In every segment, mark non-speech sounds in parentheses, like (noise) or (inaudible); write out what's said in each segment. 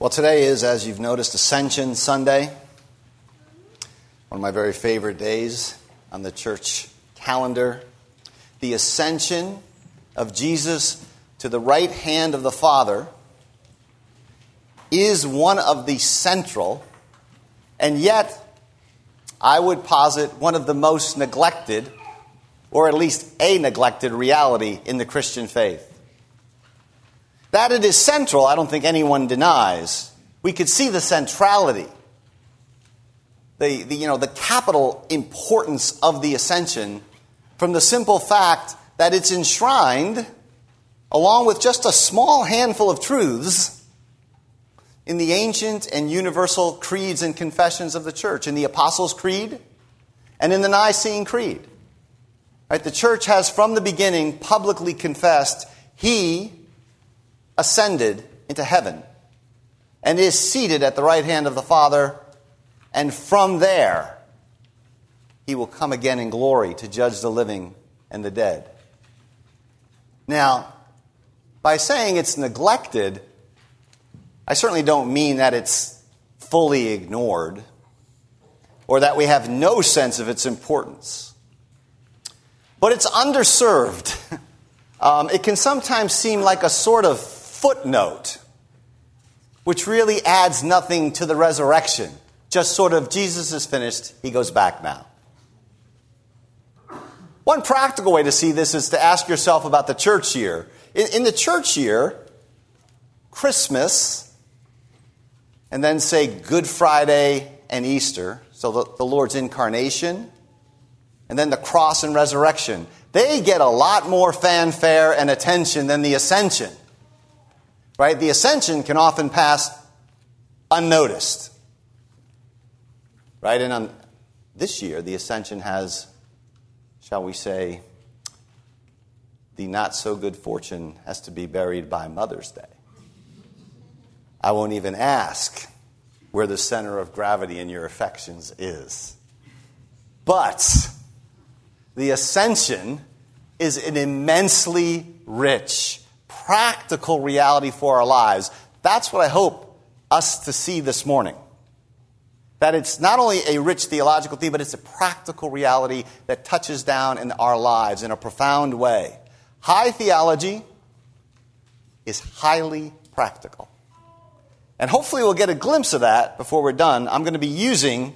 Well, today is, as you've noticed, Ascension Sunday, one of my very favorite days on the church calendar. The ascension of Jesus to the right hand of the Father is one of the central, and yet, I would posit one of the most neglected, or at least a neglected reality in the Christian faith. That it is central, I don't think anyone denies. We could see the centrality, the, the, you know, the capital importance of the ascension from the simple fact that it's enshrined, along with just a small handful of truths, in the ancient and universal creeds and confessions of the church, in the Apostles' Creed and in the Nicene Creed. Right, the church has from the beginning publicly confessed He ascended into heaven and is seated at the right hand of the Father, and from there he will come again in glory to judge the living and the dead. Now, by saying it's neglected, I certainly don't mean that it's fully ignored or that we have no sense of its importance. But it's underserved. (laughs) Um, it can sometimes seem like a sort of footnote, which really adds nothing to the resurrection. Just sort of, Jesus is finished, he goes back now. One practical way to see this is to ask yourself about the church year. In, in the church year, Christmas, and then say Good Friday and Easter, so the, the Lord's incarnation, and then the cross and resurrection, they get a lot more fanfare and attention than the ascension right? The ascension can often pass unnoticed, right? And on this year, the ascension has, shall we say, the not so good fortune has to be buried by Mother's Day. I won't even ask where the center of gravity in your affections is. But the ascension is an immensely rich practical reality for our lives. That's what I hope us to see this morning. That it's not only a rich theological theme, but it's a practical reality that touches down in our lives in a profound way. High theology is highly practical. And hopefully we'll get a glimpse of that before we're done. I'm going to be using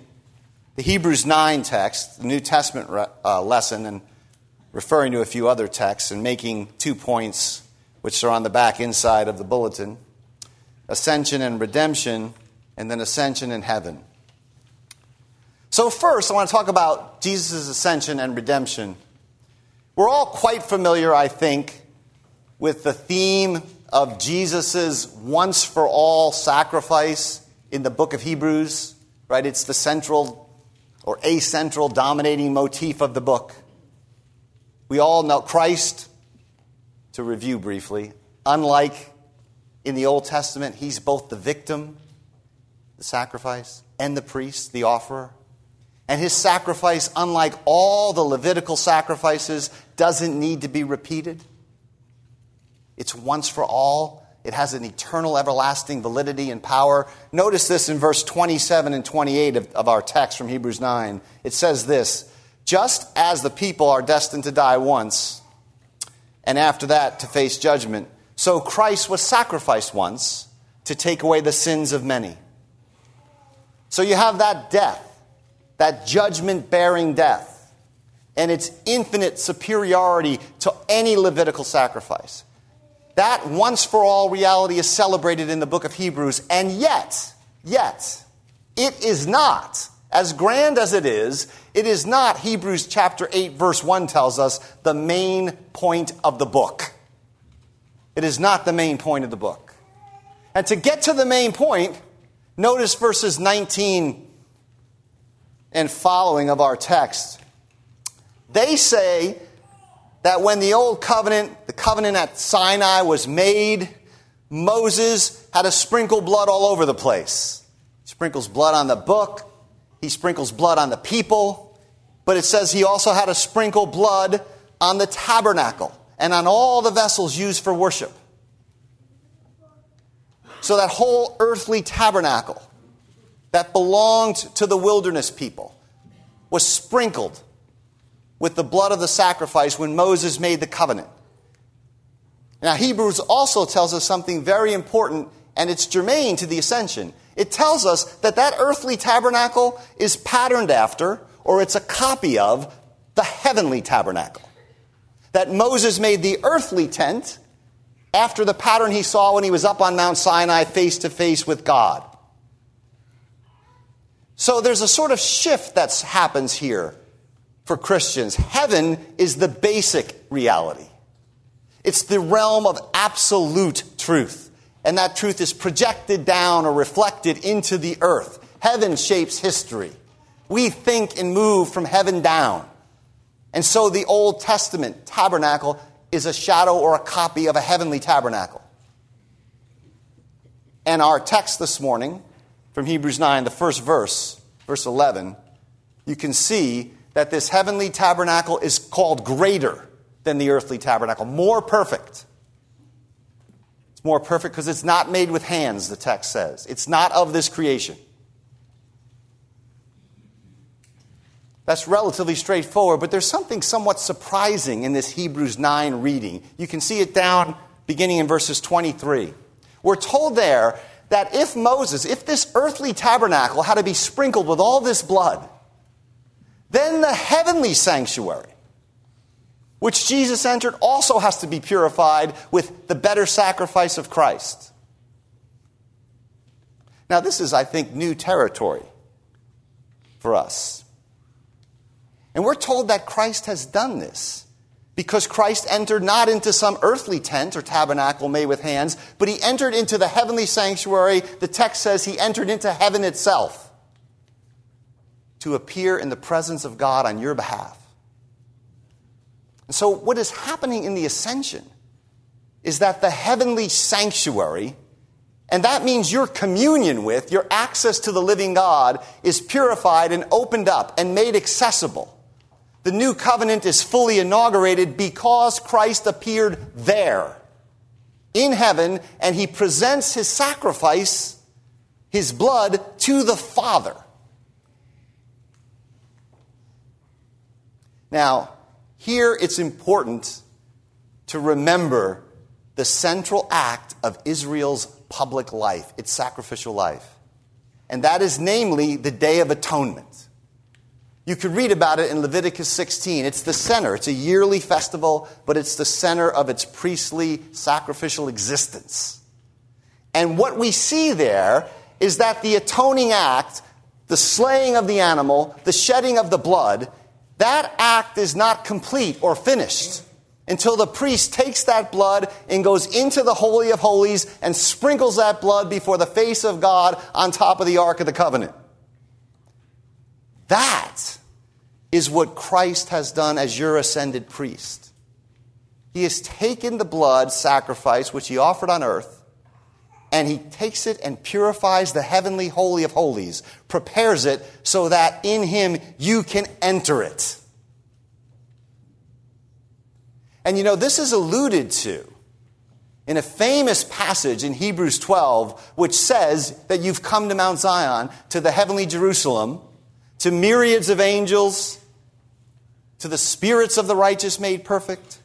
the Hebrews 9 text, the New Testament uh, lesson, and referring to a few other texts and making two points which are on the back inside of the bulletin ascension and redemption, and then ascension in heaven. So, first, I want to talk about Jesus' ascension and redemption. We're all quite familiar, I think, with the theme of Jesus' once for all sacrifice in the book of Hebrews, right? It's the central or a central dominating motif of the book. We all know Christ to review briefly. Unlike in the Old Testament, he's both the victim, the sacrifice, and the priest, the offerer. And his sacrifice, unlike all the Levitical sacrifices, doesn't need to be repeated. It's once for all. It has an eternal, everlasting validity and power. Notice this in verse 27 and 28 of, of our text from Hebrews 9. It says this Just as the people are destined to die once, and after that to face judgment. So Christ was sacrificed once to take away the sins of many. So you have that death, that judgment bearing death, and its infinite superiority to any Levitical sacrifice. That once for all reality is celebrated in the book of Hebrews, and yet, yet, it is not as grand as it is, it is not, Hebrews chapter 8, verse 1 tells us, the main point of the book. It is not the main point of the book. And to get to the main point, notice verses 19 and following of our text. They say that when the old covenant, the covenant at Sinai, was made, Moses had to sprinkle blood all over the place. He sprinkles blood on the book, he sprinkles blood on the people, but it says he also had to sprinkle blood on the tabernacle and on all the vessels used for worship. So that whole earthly tabernacle that belonged to the wilderness people was sprinkled with the blood of the sacrifice when Moses made the covenant. Now, Hebrews also tells us something very important, and it's germane to the ascension. It tells us that that earthly tabernacle is patterned after, or it's a copy of, the heavenly tabernacle. That Moses made the earthly tent after the pattern he saw when he was up on Mount Sinai face to face with God. So there's a sort of shift that happens here for Christians. Heaven is the basic reality. It's the realm of absolute truth. And that truth is projected down or reflected into the earth. Heaven shapes history. We think and move from heaven down. And so the Old Testament tabernacle is a shadow or a copy of a heavenly tabernacle. And our text this morning from Hebrews 9, the first verse, verse 11, you can see that this heavenly tabernacle is called greater than the earthly tabernacle, more perfect. It's more perfect because it's not made with hands, the text says. It's not of this creation. That's relatively straightforward, but there's something somewhat surprising in this Hebrews 9 reading. You can see it down beginning in verses 23. We're told there that if Moses, if this earthly tabernacle had to be sprinkled with all this blood, then the heavenly sanctuary, which Jesus entered, also has to be purified with the better sacrifice of Christ. Now, this is, I think, new territory for us. And we're told that Christ has done this because Christ entered not into some earthly tent or tabernacle made with hands, but he entered into the heavenly sanctuary. The text says he entered into heaven itself to appear in the presence of God on your behalf. So, what is happening in the ascension is that the heavenly sanctuary, and that means your communion with, your access to the living God, is purified and opened up and made accessible. The new covenant is fully inaugurated because Christ appeared there in heaven and he presents his sacrifice, his blood, to the Father. Now, here it's important to remember the central act of Israel's public life, its sacrificial life. And that is namely the Day of Atonement. You could read about it in Leviticus 16. It's the center. It's a yearly festival, but it's the center of its priestly sacrificial existence. And what we see there is that the atoning act, the slaying of the animal, the shedding of the blood, that act is not complete or finished until the priest takes that blood and goes into the Holy of Holies and sprinkles that blood before the face of God on top of the Ark of the Covenant. That is what Christ has done as your ascended priest. He has taken the blood sacrifice which he offered on earth and he takes it and purifies the heavenly holy of holies, prepares it so that in him you can enter it. And you know, this is alluded to in a famous passage in Hebrews 12, which says that you've come to Mount Zion, to the heavenly Jerusalem, to myriads of angels, to the spirits of the righteous made perfect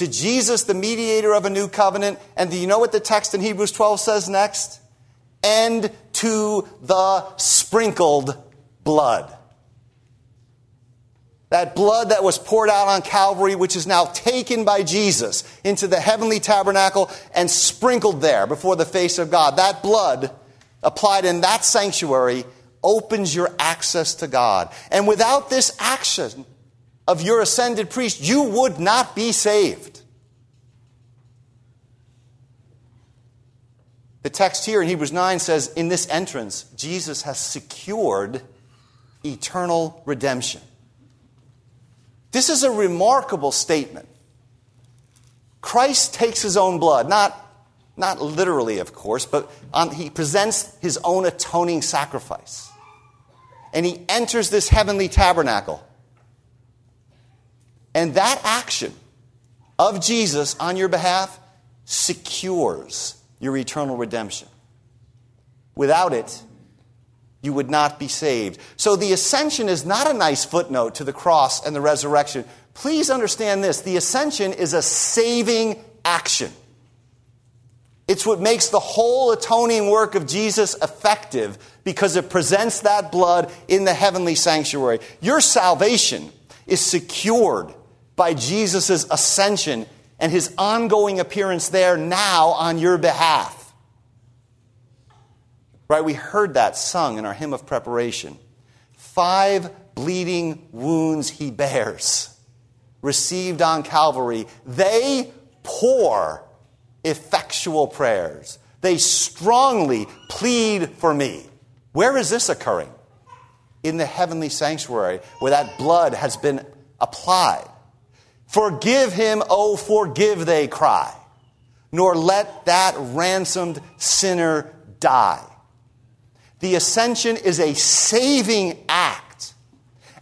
to Jesus, the mediator of a new covenant. And do you know what the text in Hebrews 12 says next? And to the sprinkled blood. That blood that was poured out on Calvary, which is now taken by Jesus into the heavenly tabernacle and sprinkled there before the face of God. That blood applied in that sanctuary opens your access to God. And without this action, of your ascended priest, you would not be saved. The text here in Hebrews 9 says, In this entrance, Jesus has secured eternal redemption. This is a remarkable statement. Christ takes his own blood, not, not literally, of course, but on, he presents his own atoning sacrifice. And he enters this heavenly tabernacle. And that action of Jesus on your behalf secures your eternal redemption. Without it, you would not be saved. So the ascension is not a nice footnote to the cross and the resurrection. Please understand this the ascension is a saving action. It's what makes the whole atoning work of Jesus effective because it presents that blood in the heavenly sanctuary. Your salvation is secured by Jesus' ascension and his ongoing appearance there now on your behalf. Right? We heard that sung in our hymn of preparation. Five bleeding wounds he bears, received on Calvary. They pour effectual prayers. They strongly plead for me. Where is this occurring? In the heavenly sanctuary where that blood has been applied. Forgive him, oh, forgive, they cry. Nor let that ransomed sinner die. The ascension is a saving act.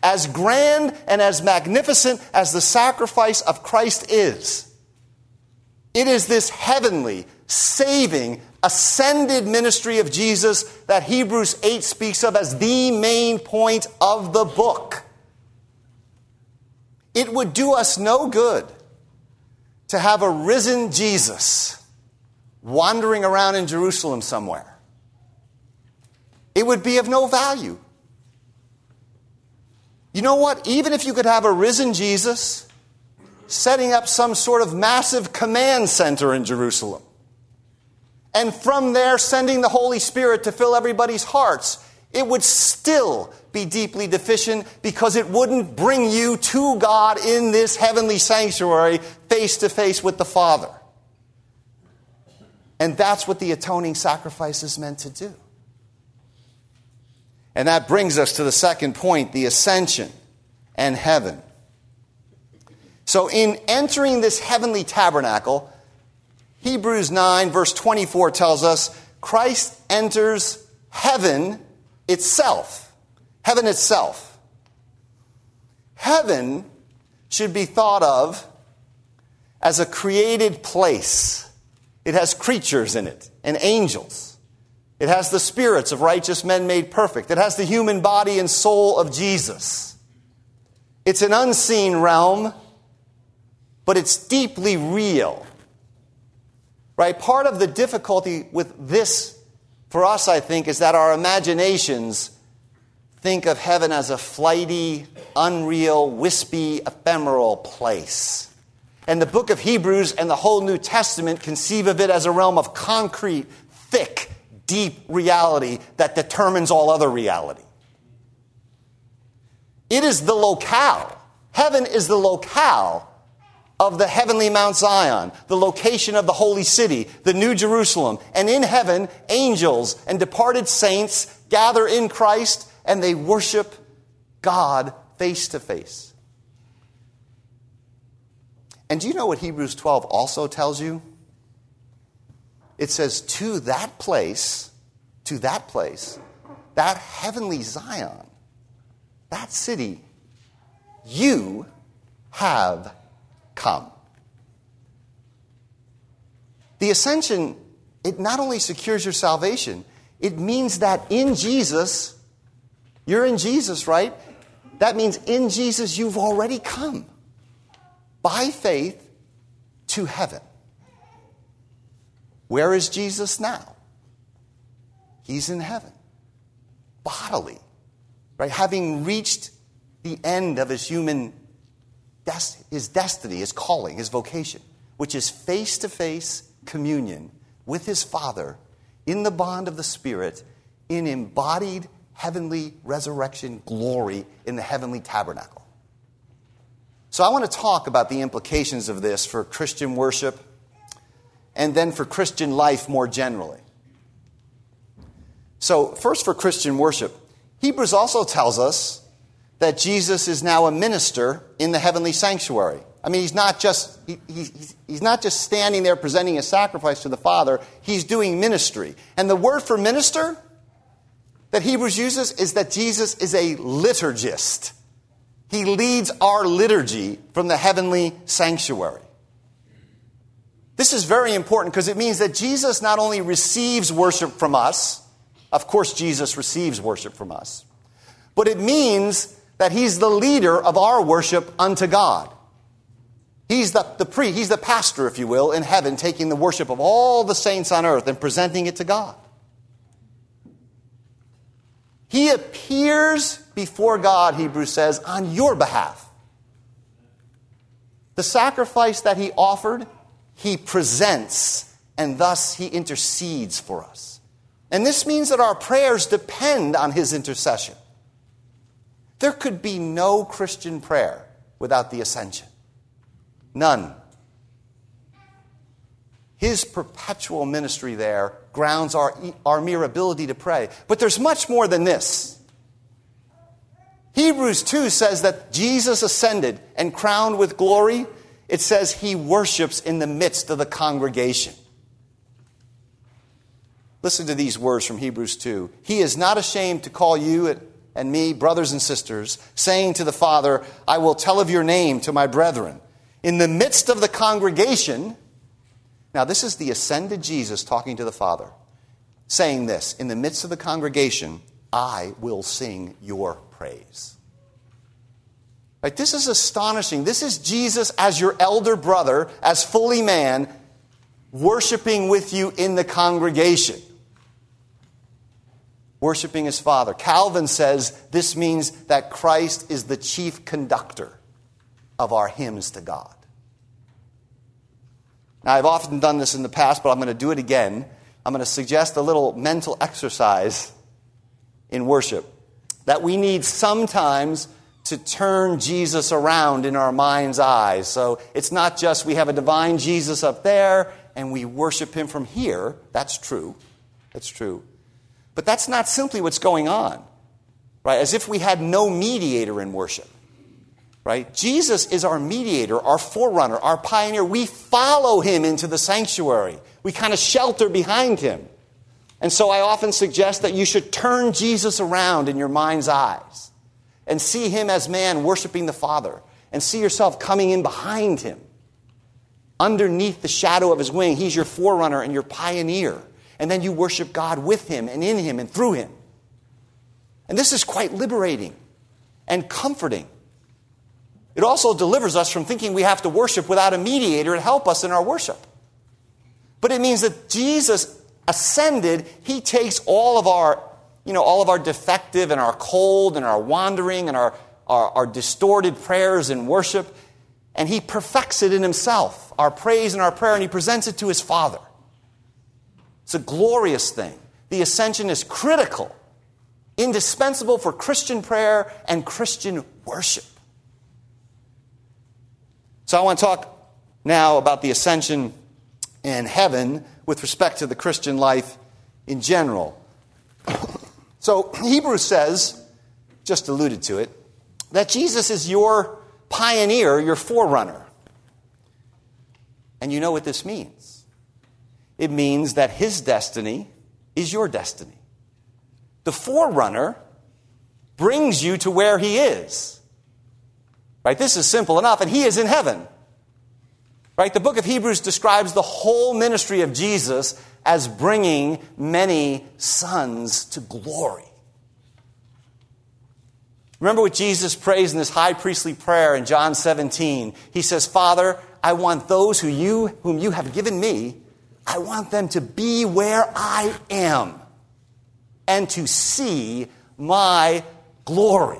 As grand and as magnificent as the sacrifice of Christ is, it is this heavenly, saving, ascended ministry of Jesus that Hebrews 8 speaks of as the main point of the book. It would do us no good to have a risen Jesus wandering around in Jerusalem somewhere it would be of no value. You know what? Even if you could have a risen Jesus setting up some sort of massive command center in Jerusalem, and from there sending the Holy Spirit to fill everybody's hearts, it would still be deeply deficient because it wouldn't bring you to God in this heavenly sanctuary face to face with the Father. And that's what the atoning sacrifice is meant to do. And that brings us to the second point the ascension and heaven. So, in entering this heavenly tabernacle, Hebrews 9, verse 24 tells us Christ enters heaven itself. Heaven itself. Heaven should be thought of as a created place. It has creatures in it and angels. It has the spirits of righteous men made perfect. It has the human body and soul of Jesus. It's an unseen realm, but it's deeply real. Right? Part of the difficulty with this for us, I think, is that our imaginations think of heaven as a flighty, unreal, wispy, ephemeral place. And the book of Hebrews and the whole New Testament conceive of it as a realm of concrete, thick, deep reality that determines all other reality. It is the locale. Heaven is the locale of the heavenly Mount Zion, the location of the holy city, the New Jerusalem. And in heaven, angels and departed saints gather in Christ and they worship God face to face. And do you know what Hebrews 12 also tells you? It says, to that place, to that place, that heavenly Zion, that city, you have come. The ascension, it not only secures your salvation, it means that in Jesus, you're in Jesus, right? That means in Jesus, you've already come by faith to heaven. Where is Jesus now? He's in heaven, bodily, right? Having reached the end of his human des- his destiny, his calling, his vocation, which is face to face communion with his Father in the bond of the Spirit in embodied heavenly resurrection glory in the heavenly tabernacle. So, I want to talk about the implications of this for Christian worship and then for Christian life more generally. So, first for Christian worship, Hebrews also tells us that Jesus is now a minister in the heavenly sanctuary. I mean, he's not just, he, he's, he's not just standing there presenting a sacrifice to the Father, he's doing ministry. And the word for minister that Hebrews uses is that Jesus is a liturgist. He leads our liturgy from the heavenly sanctuary. This is very important because it means that Jesus not only receives worship from us, Of course, Jesus receives worship from us. But it means that he's the leader of our worship unto God. He's the, the pre, he's the pastor, if you will, in heaven, taking the worship of all the saints on earth and presenting it to God. He appears before God, Hebrews says, on your behalf. The sacrifice that he offered, he presents, and thus he intercedes for us. And this means that our prayers depend on his intercession. There could be no Christian prayer without the ascension. None. His perpetual ministry there grounds our, our mere ability to pray. But there's much more than this. Hebrews 2 says that Jesus ascended and crowned with glory. It says he worships in the midst of the congregation. Listen to these words from Hebrews 2. He is not ashamed to call you and me brothers and sisters, saying to the Father, I will tell of your name to my brethren. In the midst of the congregation, now this is the ascended Jesus talking to the Father, saying this In the midst of the congregation, I will sing your praise. Right, this is astonishing. This is Jesus as your elder brother, as fully man, worshiping with you in the congregation. Worshiping his Father. Calvin says this means that Christ is the chief conductor of our hymns to God. Now, I've often done this in the past, but I'm going to do it again. I'm going to suggest a little mental exercise in worship that we need sometimes to turn Jesus around in our mind's eyes. So it's not just we have a divine Jesus up there and we worship him from here. That's true. That's true. But that's not simply what's going on, right? As if we had no mediator in worship right? Jesus is our mediator, our forerunner, our pioneer. We follow him into the sanctuary. We kind of shelter behind him. And so I often suggest that you should turn Jesus around in your mind's eyes and see him as man worshiping the Father and see yourself coming in behind him. Underneath the shadow of his wing, he's your forerunner and your pioneer. And then you worship God with him and in him and through him. And this is quite liberating and comforting. It also delivers us from thinking we have to worship without a mediator to help us in our worship. But it means that Jesus ascended, he takes all of our, you know, all of our defective and our cold and our wandering and our, our, our distorted prayers and worship, and he perfects it in himself, our praise and our prayer, and he presents it to his Father. It's a glorious thing. The ascension is critical, indispensable for Christian prayer and Christian worship. So I want to talk now about the ascension and heaven with respect to the Christian life in general. (coughs) So Hebrews says, just alluded to it, that Jesus is your pioneer, your forerunner. And you know what this means. It means that his destiny is your destiny. The forerunner brings you to where he is. Right? This is simple enough, and he is in heaven. Right? The book of Hebrews describes the whole ministry of Jesus as bringing many sons to glory. Remember what Jesus prays in this high priestly prayer in John 17. He says, Father, I want those who you, whom you have given me, I want them to be where I am and to see my glory.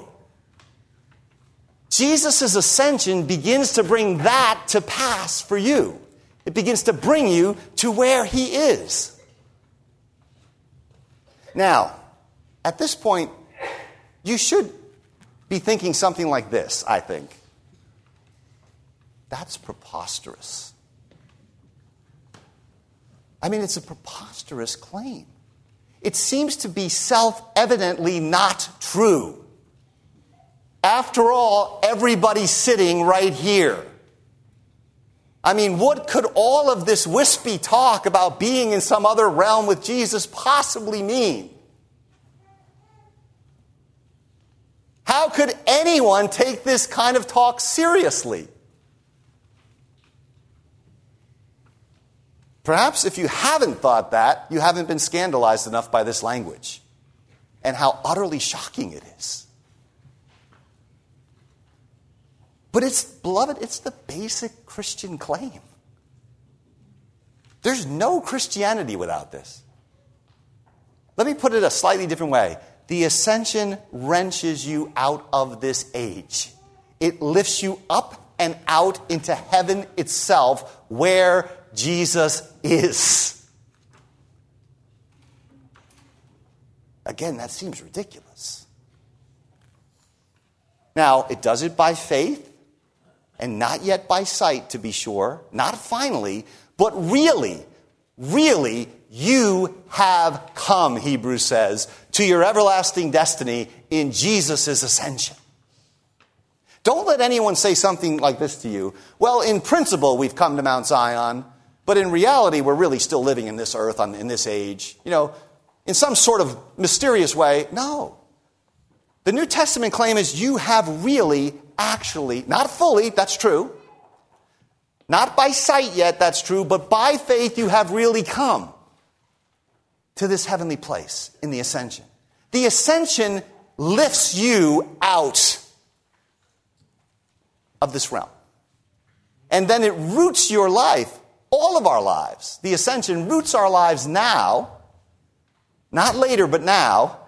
Jesus' ascension begins to bring that to pass for you. It begins to bring you to where he is. Now, at this point, you should be thinking something like this, I think. That's preposterous. I mean, it's a preposterous claim. It seems to be self evidently not true. After all, everybody's sitting right here. I mean, what could all of this wispy talk about being in some other realm with Jesus possibly mean? How could anyone take this kind of talk seriously? Perhaps if you haven't thought that, you haven't been scandalized enough by this language and how utterly shocking it is. But it's, beloved, it's the basic Christian claim. There's no Christianity without this. Let me put it a slightly different way. The ascension wrenches you out of this age, it lifts you up and out into heaven itself, where Jesus is. Again, that seems ridiculous. Now, it does it by faith and not yet by sight, to be sure, not finally, but really, really, you have come, Hebrews says, to your everlasting destiny in Jesus' ascension. Don't let anyone say something like this to you. Well, in principle, we've come to Mount Zion, but in reality, we're really still living in this earth, in this age. You know, in some sort of mysterious way. No. The New Testament claim is you have really actually, not fully, that's true. Not by sight yet, that's true, but by faith you have really come to this heavenly place in the ascension. The ascension lifts you out of this realm. And then it roots your life, all of our lives. The ascension roots our lives now, not later, but now,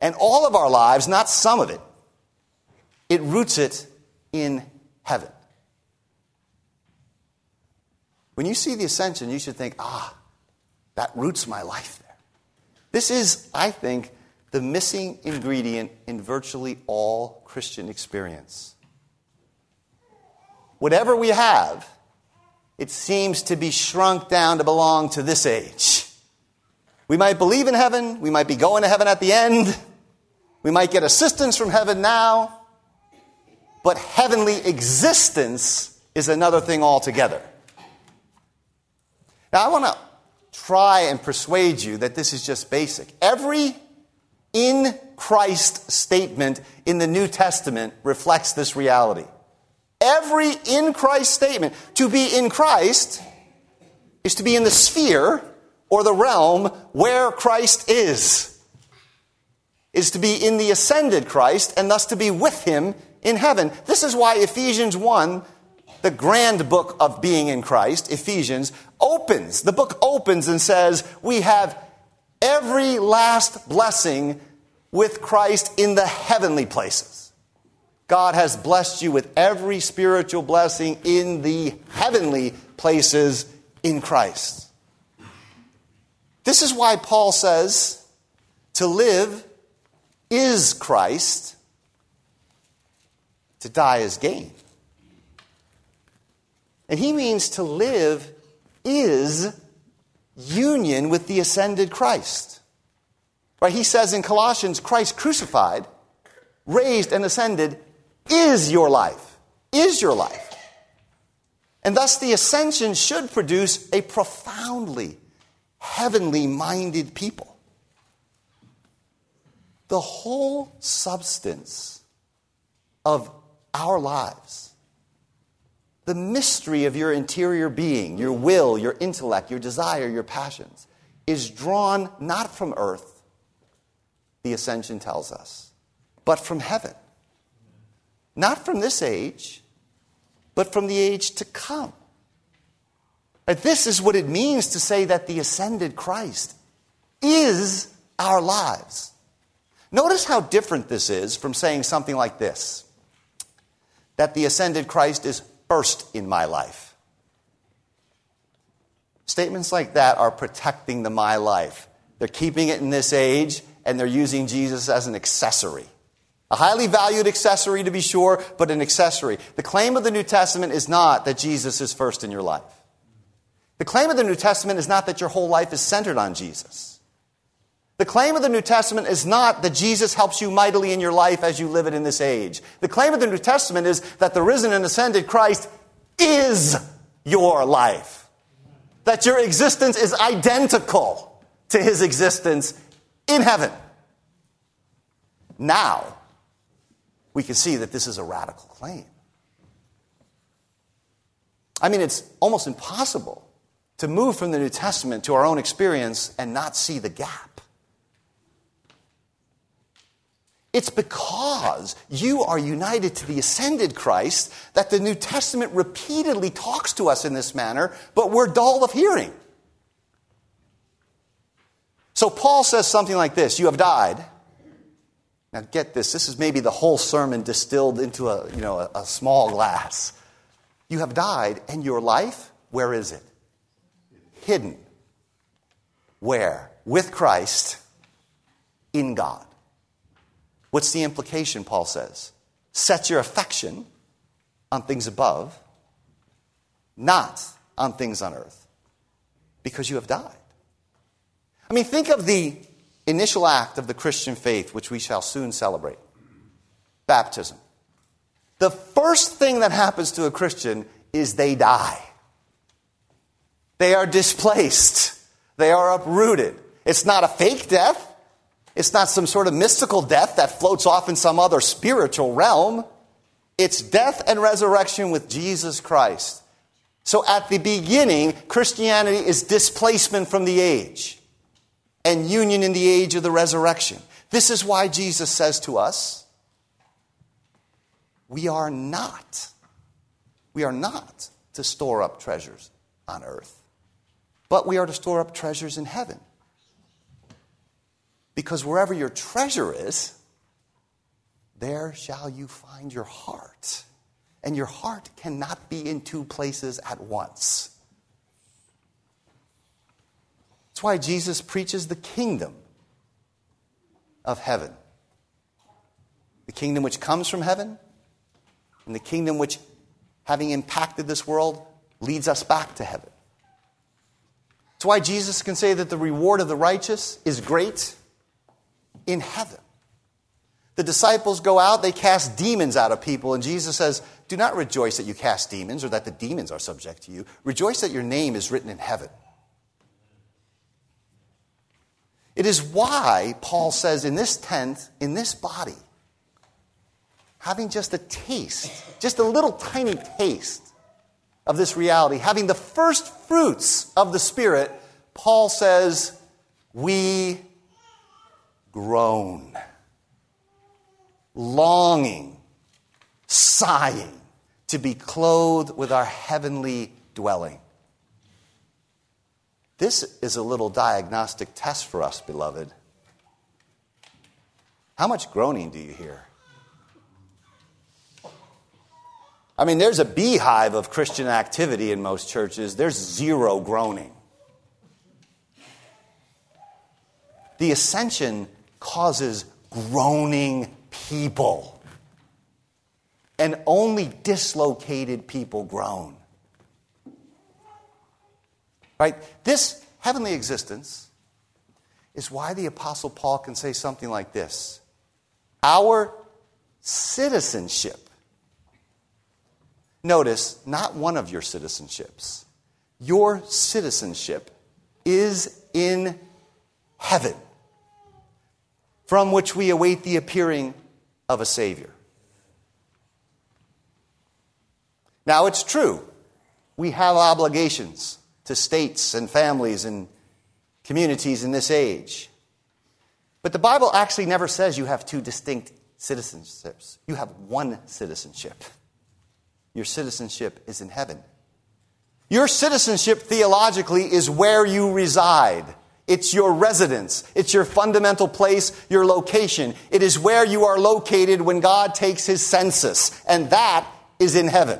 and all of our lives, not some of it, it roots it in heaven. When you see the ascension, you should think, ah, that roots my life there. This is, I think, the missing ingredient in virtually all Christian experience. Whatever we have, it seems to be shrunk down to belong to this age. We might believe in heaven, we might be going to heaven at the end, we might get assistance from heaven now, but heavenly existence is another thing altogether. Now, I want to try and persuade you that this is just basic. Every in Christ statement in the New Testament reflects this reality. Every in Christ statement, to be in Christ, is to be in the sphere or the realm where Christ is, is to be in the ascended Christ and thus to be with him in heaven. This is why Ephesians 1, the grand book of being in Christ, Ephesians, opens. The book opens and says, We have every last blessing with Christ in the heavenly places. God has blessed you with every spiritual blessing in the heavenly places in Christ. This is why Paul says to live is Christ to die is gain. And he means to live is union with the ascended Christ. Right? He says in Colossians, Christ crucified, raised, and ascended is your life. Is your life. And thus the ascension should produce a profoundly heavenly minded people. The whole substance of our lives. The mystery of your interior being, your will, your intellect, your desire, your passions, is drawn not from earth, the ascension tells us, but from heaven. Not from this age, but from the age to come. This is what it means to say that the ascended Christ is our lives. Notice how different this is from saying something like this that the ascended Christ is first in my life. Statements like that are protecting the my life. They're keeping it in this age, and they're using Jesus as an accessory. A highly valued accessory, to be sure, but an accessory. The claim of the New Testament is not that Jesus is first in your life. The claim of the New Testament is not that your whole life is centered on Jesus. The claim of the New Testament is not that Jesus helps you mightily in your life as you live it in this age. The claim of the New Testament is that the risen and ascended Christ is your life. That your existence is identical to his existence in heaven. Now, we can see that this is a radical claim. I mean, it's almost impossible to move from the New Testament to our own experience and not see the gap. It's because you are united to the ascended Christ that the New Testament repeatedly talks to us in this manner, but we're dull of hearing. So Paul says something like this You have died. Now get this, this is maybe the whole sermon distilled into a, you know, a, a small glass. You have died, and your life, where is it? Hidden. Where? With Christ in God. What's the implication, Paul says? Set your affection on things above, not on things on earth, because you have died. I mean, think of the initial act of the Christian faith, which we shall soon celebrate baptism. The first thing that happens to a Christian is they die. They are displaced. They are uprooted. It's not a fake death. It's not some sort of mystical death that floats off in some other spiritual realm. It's death and resurrection with Jesus Christ. So at the beginning, Christianity is displacement from the age and union in the age of the resurrection. This is why Jesus says to us, we are not, we are not to store up treasures on earth, but we are to store up treasures in heaven. Because wherever your treasure is, there shall you find your heart. And your heart cannot be in two places at once. That's why Jesus preaches the kingdom of heaven. The kingdom which comes from heaven, and the kingdom which, having impacted this world, leads us back to heaven. That's why Jesus can say that the reward of the righteous is great in heaven. The disciples go out, they cast demons out of people, and Jesus says, Do not rejoice that you cast demons or that the demons are subject to you. Rejoice that your name is written in heaven. It is why Paul says in this tent, in this body, having just a taste, just a little tiny taste of this reality, having the first fruits of the Spirit, Paul says, we groan, longing, sighing to be clothed with our heavenly dwelling. This is a little diagnostic test for us, beloved. How much groaning do you hear? I mean, there's a beehive of Christian activity in most churches, there's zero groaning. The ascension causes groaning people. And only dislocated people groan. Right? This heavenly existence is why the Apostle Paul can say something like this Our citizenship. Notice, not one of your citizenships. Your citizenship is in heaven, from which we await the appearing of a Savior. Now, it's true, we have obligations to states and families and communities in this age. But the Bible actually never says you have two distinct citizenships. You have one citizenship. Your citizenship is in heaven. Your citizenship theologically is where you reside. It's your residence. It's your fundamental place, your location. It is where you are located when God takes his census. And that is in heaven.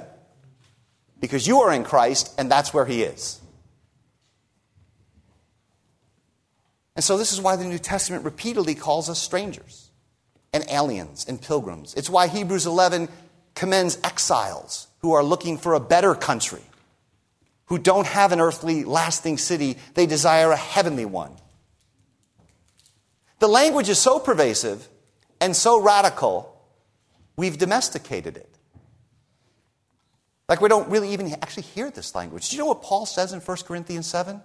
Because you are in Christ, and that's where he is. And so, this is why the New Testament repeatedly calls us strangers and aliens and pilgrims. It's why Hebrews 11 commends exiles who are looking for a better country, who don't have an earthly, lasting city, they desire a heavenly one. The language is so pervasive and so radical, we've domesticated it. Like we don't really even actually hear this language. Do you know what Paul says in 1 Corinthians 7?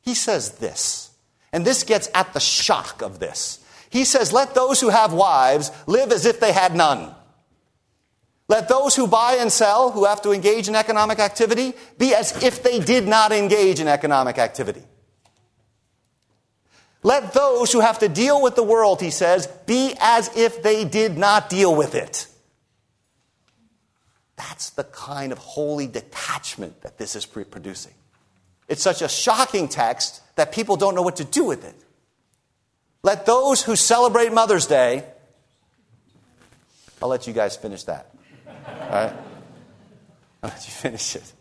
He says this. And this gets at the shock of this. He says, Let those who have wives live as if they had none. Let those who buy and sell, who have to engage in economic activity, be as if they did not engage in economic activity. Let those who have to deal with the world, he says, be as if they did not deal with it. That's the kind of holy detachment that this is producing. It's such a shocking text that people don't know what to do with it. Let those who celebrate Mother's Day, I'll let you guys finish that. Right? I'll let you finish it.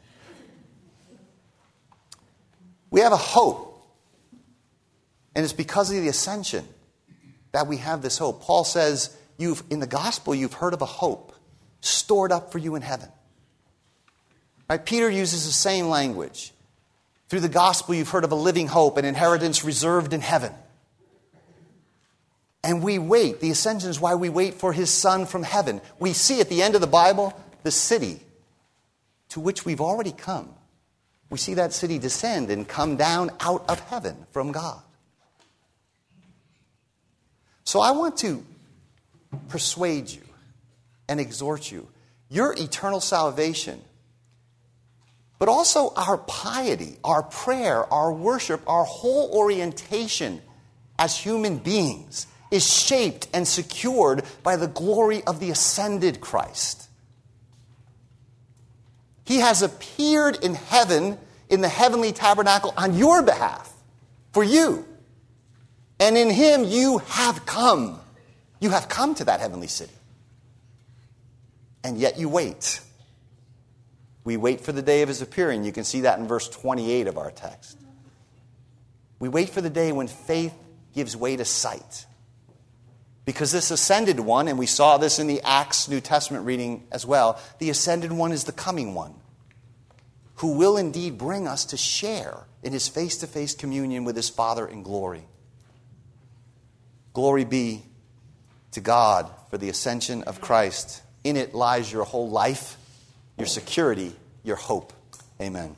We have a hope and it's because of the ascension that we have this hope. Paul says, you've, in the gospel, you've heard of a hope stored up for you in heaven. Right? Peter uses the same language. Through the gospel, you've heard of a living hope, an inheritance reserved in heaven. And we wait. The ascension is why we wait for his son from heaven. We see at the end of the Bible the city to which we've already come. We see that city descend and come down out of heaven from God. So I want to persuade you and exhort you. Your eternal salvation, but also our piety, our prayer, our worship, our whole orientation as human beings is shaped and secured by the glory of the ascended Christ. He has appeared in heaven in the heavenly tabernacle on your behalf, for you. And in him you have come. You have come to that heavenly city. And yet you wait. We wait for the day of his appearing. You can see that in verse 28 of our text. We wait for the day when faith gives way to sight. Because this ascended one, and we saw this in the Acts New Testament reading as well, the ascended one is the coming one who will indeed bring us to share in his face to face communion with his Father in glory. Glory be to God for the ascension of Christ. In it lies your whole life, your security, your hope. Amen.